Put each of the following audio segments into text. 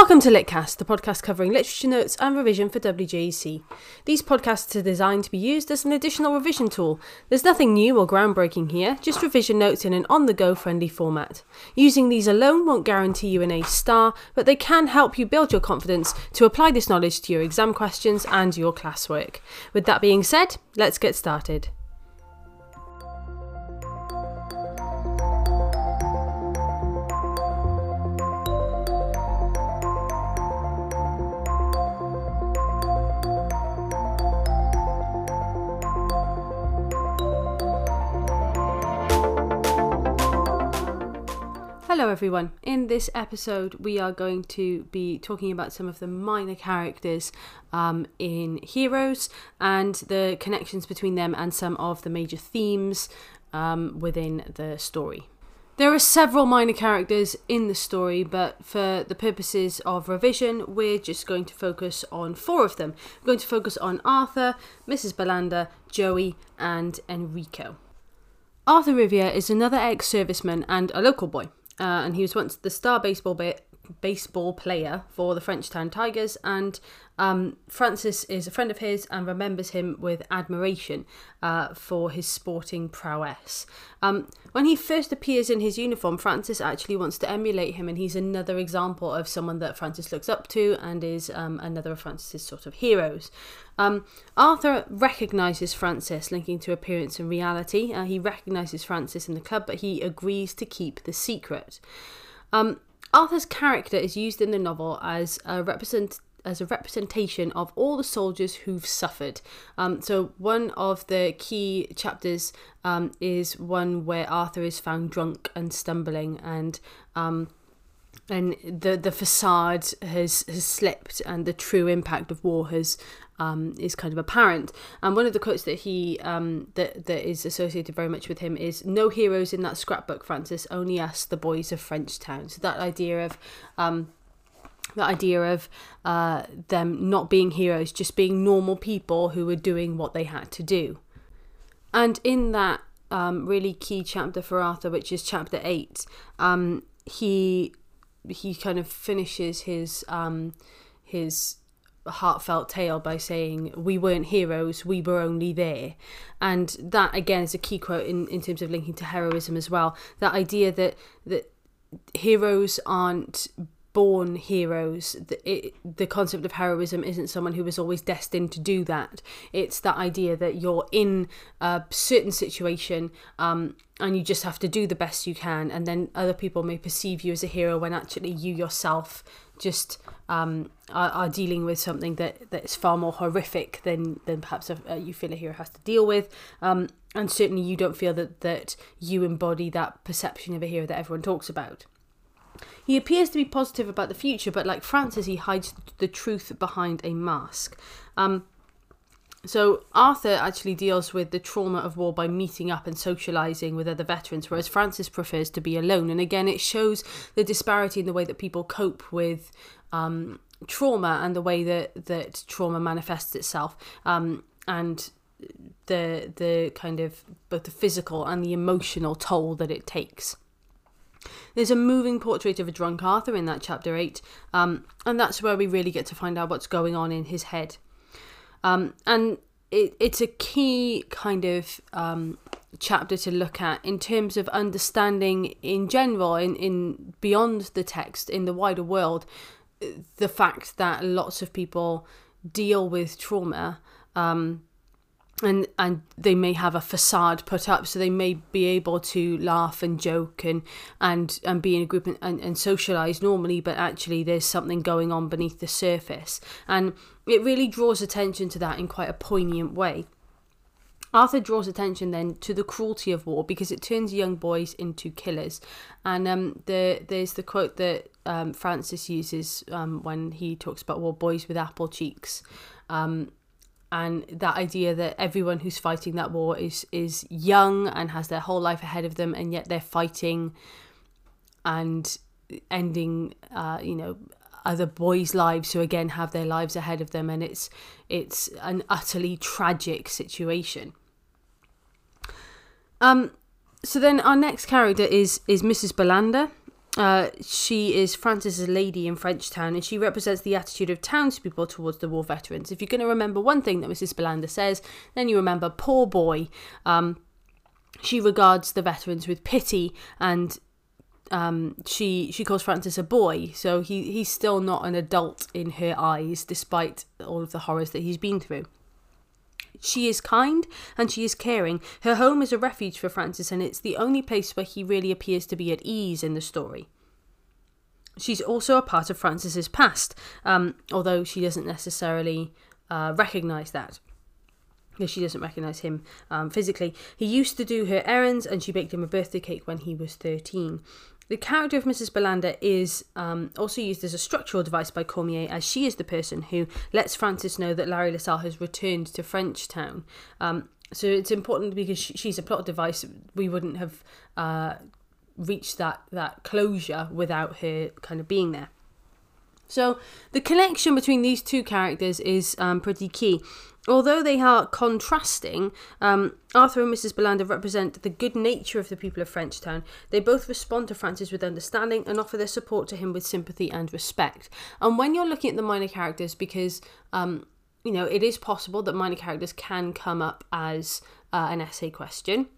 Welcome to Litcast, the podcast covering literature notes and revision for WJEC. These podcasts are designed to be used as an additional revision tool. There's nothing new or groundbreaking here, just revision notes in an on the go friendly format. Using these alone won't guarantee you an A star, but they can help you build your confidence to apply this knowledge to your exam questions and your classwork. With that being said, let's get started. Hello, everyone. In this episode, we are going to be talking about some of the minor characters um, in Heroes and the connections between them and some of the major themes um, within the story. There are several minor characters in the story, but for the purposes of revision, we're just going to focus on four of them. We're going to focus on Arthur, Mrs. Belander, Joey, and Enrico. Arthur Rivier is another ex serviceman and a local boy uh, and he was once the star baseball ba- baseball player for the Frenchtown Tigers. And um, Francis is a friend of his and remembers him with admiration uh, for his sporting prowess. Um, when he first appears in his uniform, Francis actually wants to emulate him, and he's another example of someone that Francis looks up to and is um, another of Francis's sort of heroes. Um, Arthur recognizes Francis, linking to appearance and reality. Uh, he recognizes Francis in the club, but he agrees to keep the secret. Um, Arthur's character is used in the novel as a represent as a representation of all the soldiers who've suffered. Um, so one of the key chapters um, is one where Arthur is found drunk and stumbling, and um, and the the facade has has slipped, and the true impact of war has um, is kind of apparent. And one of the quotes that he um, that that is associated very much with him is "No heroes in that scrapbook, Francis. Only us, the boys of Frenchtown." So that idea of um, the idea of uh, them not being heroes, just being normal people who were doing what they had to do. And in that um, really key chapter for Arthur, which is chapter eight, um, he he kind of finishes his um, his heartfelt tale by saying we weren't heroes we were only there. And that again is a key quote in, in terms of linking to heroism as well. That idea that that heroes aren't born heroes the, it, the concept of heroism isn't someone who was always destined to do that. It's that idea that you're in a certain situation um, and you just have to do the best you can and then other people may perceive you as a hero when actually you yourself just um, are, are, dealing with something that that's far more horrific than than perhaps a, you feel a hero has to deal with. Um, and certainly you don't feel that that you embody that perception of a hero that everyone talks about he appears to be positive about the future, but like Francis, he hides the truth behind a mask. Um, so Arthur actually deals with the trauma of war by meeting up and socializing with other veterans, whereas Francis prefers to be alone. And again, it shows the disparity in the way that people cope with um, trauma and the way that that trauma manifests itself, um, and the the kind of both the physical and the emotional toll that it takes. There's a moving portrait of a drunk Arthur in that chapter 8, um, and that's where we really get to find out what's going on in his head. Um, and it, it's a key kind of um, chapter to look at in terms of understanding in general, in, in beyond the text, in the wider world, the fact that lots of people deal with trauma um, and and they may have a facade put up so they may be able to laugh and joke and and and be in a group and, and, and socialize normally but actually there's something going on beneath the surface and it really draws attention to that in quite a poignant way Arthur draws attention then to the cruelty of war because it turns young boys into killers. And um, the, there's the quote that um, Francis uses um, when he talks about war boys with apple cheeks. Um, and that idea that everyone who's fighting that war is is young and has their whole life ahead of them and yet they're fighting and ending uh, you know other boys lives who again have their lives ahead of them and it's it's an utterly tragic situation um so then our next character is is Mrs. Belander uh, she is Francis's lady in Frenchtown, and she represents the attitude of townspeople towards the war veterans. If you're going to remember one thing that Mrs. Belander says, then you remember poor boy. Um, she regards the veterans with pity and um, she she calls Francis a boy, so he, he's still not an adult in her eyes, despite all of the horrors that he's been through. She is kind and she is caring. Her home is a refuge for Francis, and it's the only place where he really appears to be at ease in the story. She's also a part of Francis's past, um, although she doesn't necessarily uh, recognize that because she doesn't recognize him um, physically. He used to do her errands, and she baked him a birthday cake when he was 13. The character of Mrs. Belander is um, also used as a structural device by Cormier, as she is the person who lets Francis know that Larry LaSalle has returned to Frenchtown. Um, so it's important because she's a plot device. We wouldn't have uh, reached that that closure without her kind of being there. So the connection between these two characters is um, pretty key. Although they are contrasting, um, Arthur and Mrs. Belander represent the good nature of the people of Frenchtown. They both respond to Francis with understanding and offer their support to him with sympathy and respect. And when you're looking at the minor characters, because um, you know it is possible that minor characters can come up as uh, an essay question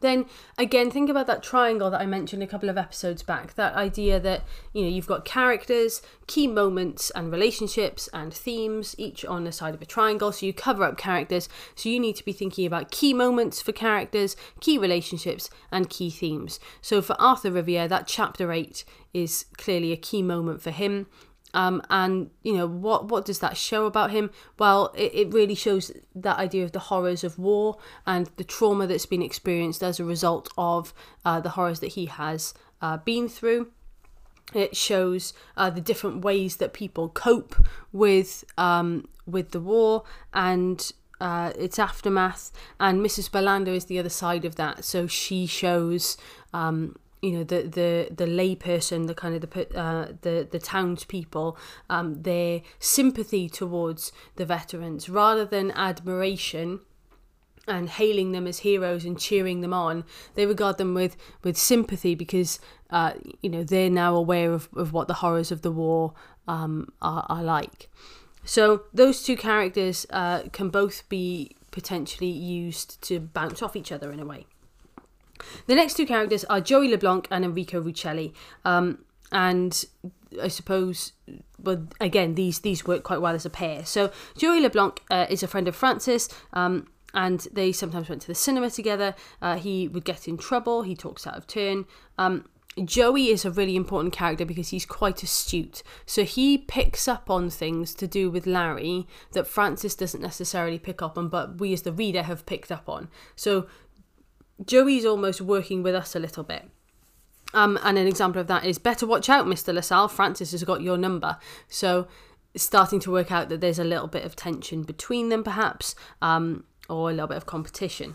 then again think about that triangle that i mentioned a couple of episodes back that idea that you know you've got characters key moments and relationships and themes each on the side of a triangle so you cover up characters. So you need to be thinking about key moments for characters key relationships and key themes. So for arthur rivier that chapter 8 is clearly a key moment for him um, and you know what what does that show about him? Well it, it really shows that idea of the horrors of war and the trauma that's been experienced as a result of uh, the horrors that he has uh, been through. It shows uh, the different ways that people cope with um, with the war and uh, its aftermath. And Mrs. Belander is the other side of that. So she shows um, you know the the the layperson, the kind of the uh, the the townspeople, um, their sympathy towards the veterans rather than admiration and hailing them as heroes and cheering them on. They regard them with with sympathy because uh, you know they're now aware of, of what the horrors of the war um, are, are like. So those two characters uh, can both be potentially used to bounce off each other in a way. The next two characters are Joey LeBlanc and Enrico Rucelli. Um, and I suppose, but again, these these work quite well as a pair. So Joey LeBlanc uh, is a friend of Francis. Um, and they sometimes went to the cinema together. Uh, he would get in trouble. He talks out of turn. Um, Joey is a really important character because he's quite astute. So he picks up on things to do with Larry that Francis doesn't necessarily pick up on, but we as the reader have picked up on. So Joey's almost working with us a little bit. Um, and an example of that is better watch out, Mr. LaSalle. Francis has got your number. So starting to work out that there's a little bit of tension between them, perhaps, um, or a little bit of competition.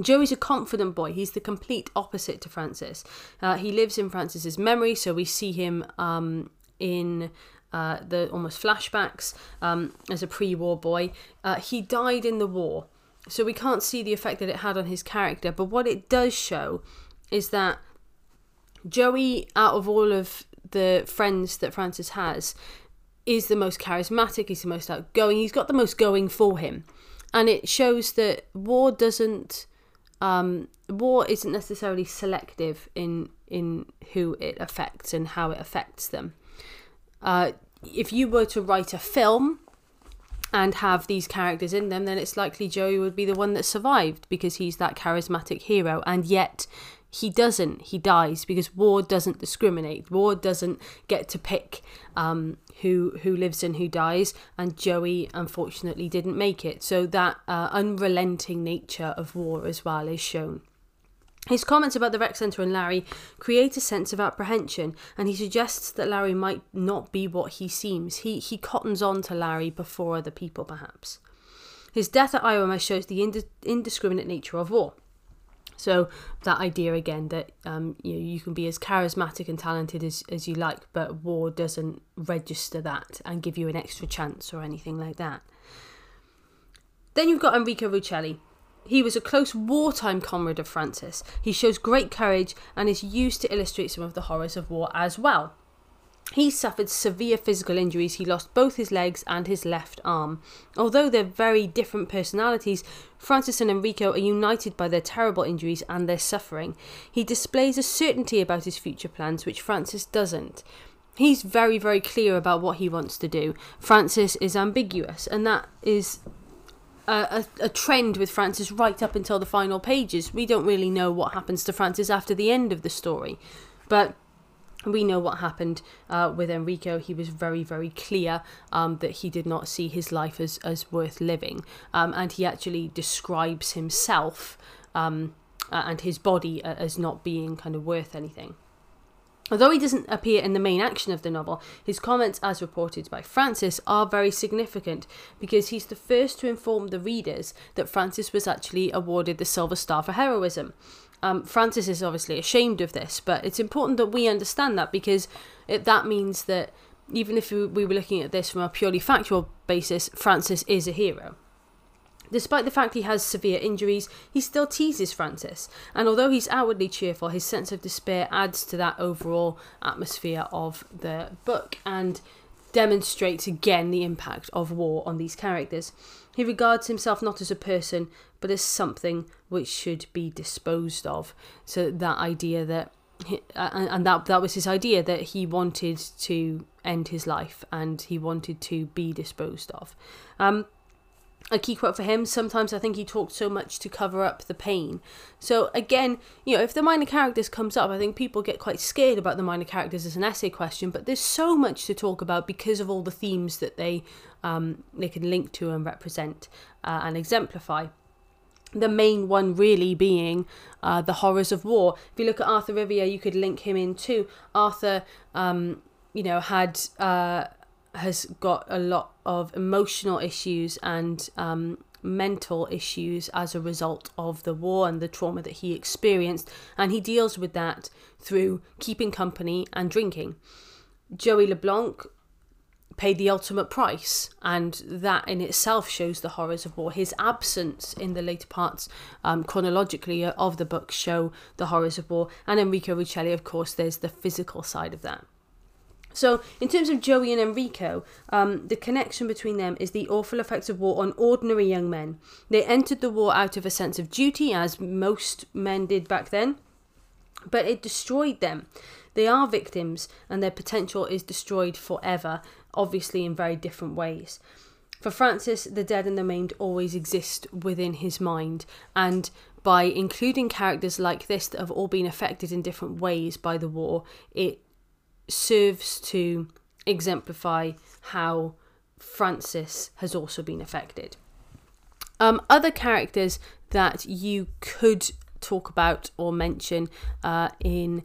Joey's a confident boy. He's the complete opposite to Francis. Uh, he lives in Francis's memory, so we see him um, in uh, the almost flashbacks um, as a pre-war boy. Uh, he died in the war, so we can't see the effect that it had on his character. But what it does show is that Joey, out of all of the friends that Francis has, is the most charismatic, he's the most outgoing, he's got the most going for him. And it shows that war doesn't um, war isn't necessarily selective in in who it affects and how it affects them. Uh, if you were to write a film and have these characters in them, then it's likely Joey would be the one that survived because he's that charismatic hero. And yet he doesn't. He dies because war doesn't discriminate. War doesn't get to pick um, who who lives and who dies. And Joey unfortunately didn't make it. So that uh, unrelenting nature of war as well is shown. His comments about the rec centre and Larry create a sense of apprehension, and he suggests that Larry might not be what he seems. He, he cottons on to Larry before other people, perhaps. His death at Ioma shows the ind- indiscriminate nature of war. So that idea again that um, you know, you can be as charismatic and talented as, as you like, but war doesn't register that and give you an extra chance or anything like that. Then you've got Enrico Rucelli he was a close wartime comrade of Francis. He shows great courage and is used to illustrate some of the horrors of war as well. He suffered severe physical injuries. He lost both his legs and his left arm. Although they're very different personalities, Francis and Enrico are united by their terrible injuries and their suffering. He displays a certainty about his future plans, which Francis doesn't. He's very, very clear about what he wants to do. Francis is ambiguous, and that is a, a, trend with Francis right up until the final pages. We don't really know what happens to Francis after the end of the story, but we know what happened uh, with Enrico. He was very, very clear um, that he did not see his life as, as worth living. Um, and he actually describes himself um, and his body as not being kind of worth anything. Although he doesn't appear in the main action of the novel, his comments, as reported by Francis, are very significant because he's the first to inform the readers that Francis was actually awarded the Silver Star for heroism. Um, Francis is obviously ashamed of this, but it's important that we understand that because it, that means that even if we were looking at this from a purely factual basis, Francis is a hero. Despite the fact he has severe injuries, he still teases Francis, and although he's outwardly cheerful, his sense of despair adds to that overall atmosphere of the book and demonstrates again the impact of war on these characters. He regards himself not as a person, but as something which should be disposed of. So that idea that and that that was his idea that he wanted to end his life and he wanted to be disposed of. Um, a key quote for him sometimes i think he talked so much to cover up the pain so again you know if the minor characters comes up i think people get quite scared about the minor characters as an essay question but there's so much to talk about because of all the themes that they um, they can link to and represent uh, and exemplify the main one really being uh, the horrors of war. If you look at Arthur Rivier, you could link him in too. Arthur, um, you know, had uh, has got a lot of emotional issues and um, mental issues as a result of the war and the trauma that he experienced, and he deals with that through keeping company and drinking. Joey LeBlanc paid the ultimate price, and that in itself shows the horrors of war. His absence in the later parts, um, chronologically, of the book show the horrors of war. And Enrico Rucelli, of course, there's the physical side of that. So, in terms of Joey and Enrico, um, the connection between them is the awful effects of war on ordinary young men. They entered the war out of a sense of duty, as most men did back then, but it destroyed them. They are victims, and their potential is destroyed forever, obviously in very different ways. For Francis, the dead and the maimed always exist within his mind, and by including characters like this that have all been affected in different ways by the war, it serves to exemplify how Francis has also been affected. Um, other characters that you could talk about or mention uh, in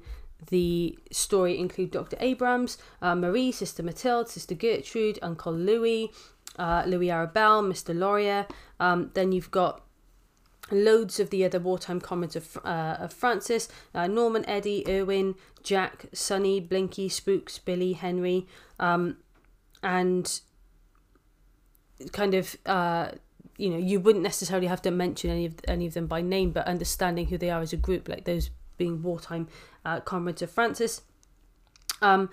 the story include Dr. Abrams, uh, Marie, Sister Mathilde, Sister Gertrude, Uncle Louis, uh, Louis Arabelle, Mr. Laurier. Um, then you've got loads of the other wartime comrades of, uh, of Francis uh, Norman, Eddie, Irwin, Jack, Sonny, Blinky, Spooks, Billy, Henry, um, and kind of. Uh, you know, you wouldn't necessarily have to mention any of any of them by name, but understanding who they are as a group, like those being wartime uh, comrades of Francis. Um,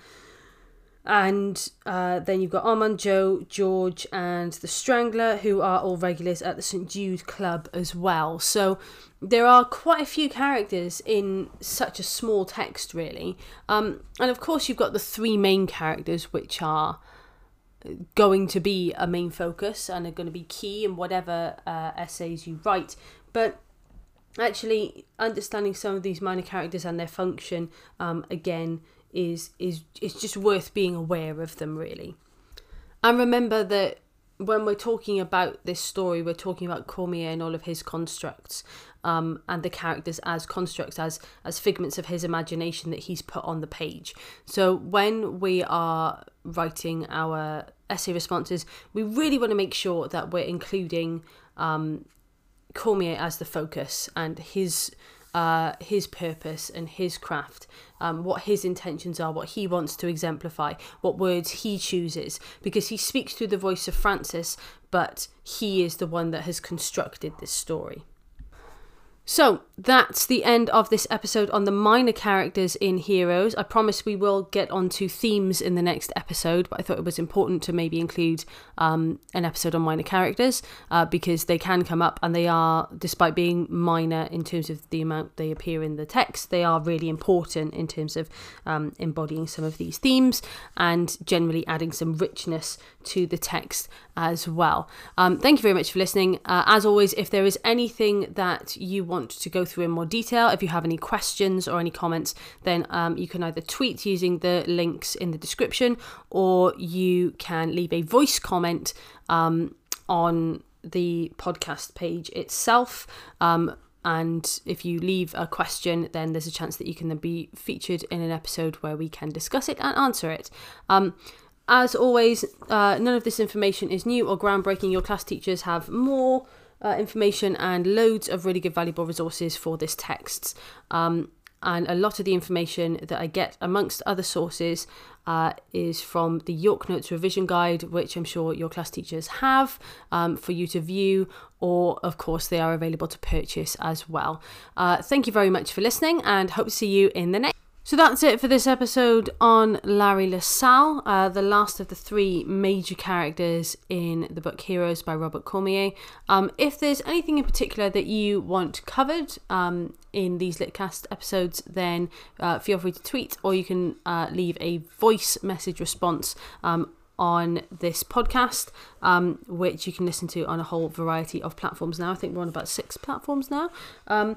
and uh, then you've got Armand, Joe, George, and the Strangler, who are all regulars at the St Jude Club as well. So there are quite a few characters in such a small text, really. Um, and of course, you've got the three main characters, which are going to be a main focus and are going to be key in whatever uh, essays you write. But actually, understanding some of these minor characters and their function, um, again, is is it's just worth being aware of them really. And remember that when we're talking about this story, we're talking about Cormier and all of his constructs, um, and the characters as constructs, as as figments of his imagination that he's put on the page. So when we are writing our essay responses, we really want to make sure that we're including um, Cormier as the focus and his uh, his purpose and his craft, um, what his intentions are, what he wants to exemplify, what words he chooses, because he speaks through the voice of Francis, but he is the one that has constructed this story. So that's the end of this episode on the minor characters in Heroes. I promise we will get onto themes in the next episode, but I thought it was important to maybe include um, an episode on minor characters uh, because they can come up and they are, despite being minor in terms of the amount they appear in the text, they are really important in terms of um, embodying some of these themes and generally adding some richness to the text as well. Um, thank you very much for listening. Uh, as always, if there is anything that you want want to go through in more detail, if you have any questions or any comments, then um, you can either tweet using the links in the description or you can leave a voice comment um, on the podcast page itself. Um, and if you leave a question, then there's a chance that you can then be featured in an episode where we can discuss it and answer it. Um, as always, uh, none of this information is new or groundbreaking. Your class teachers have more uh, information and loads of really good, valuable resources for this text. Um, and a lot of the information that I get, amongst other sources, uh, is from the York Notes Revision Guide, which I'm sure your class teachers have um, for you to view, or of course, they are available to purchase as well. Uh, thank you very much for listening, and hope to see you in the next. So that's it for this episode on Larry LaSalle, uh, the last of the three major characters in the book Heroes by Robert Cormier. Um, if there's anything in particular that you want covered um, in these Litcast episodes, then uh, feel free to tweet or you can uh, leave a voice message response um, on this podcast, um, which you can listen to on a whole variety of platforms now. I think we're on about six platforms now. Um,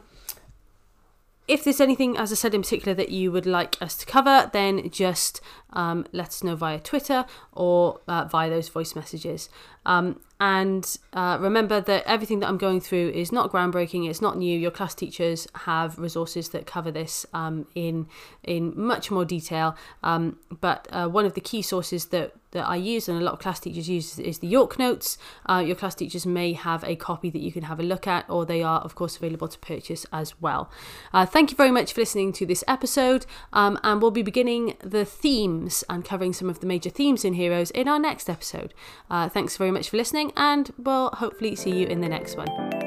if there's anything, as I said in particular, that you would like us to cover, then just um, let us know via Twitter or uh, via those voice messages. Um, and uh, remember that everything that I'm going through is not groundbreaking. It's not new. Your class teachers have resources that cover this um, in in much more detail. Um, but uh, one of the key sources that that I use and a lot of class teachers use is the York Notes. Uh, your class teachers may have a copy that you can have a look at, or they are, of course, available to purchase as well. Uh, thank you very much for listening to this episode, um, and we'll be beginning the themes and covering some of the major themes in Heroes in our next episode. Uh, thanks very much for listening, and we'll hopefully see you in the next one.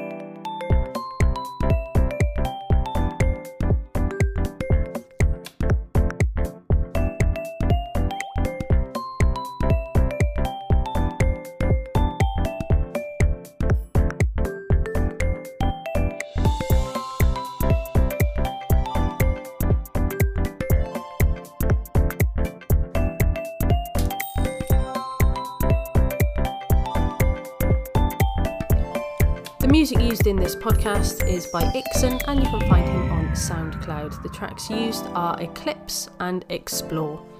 Music used in this podcast is by Ixon, and you can find him on SoundCloud. The tracks used are Eclipse and Explore.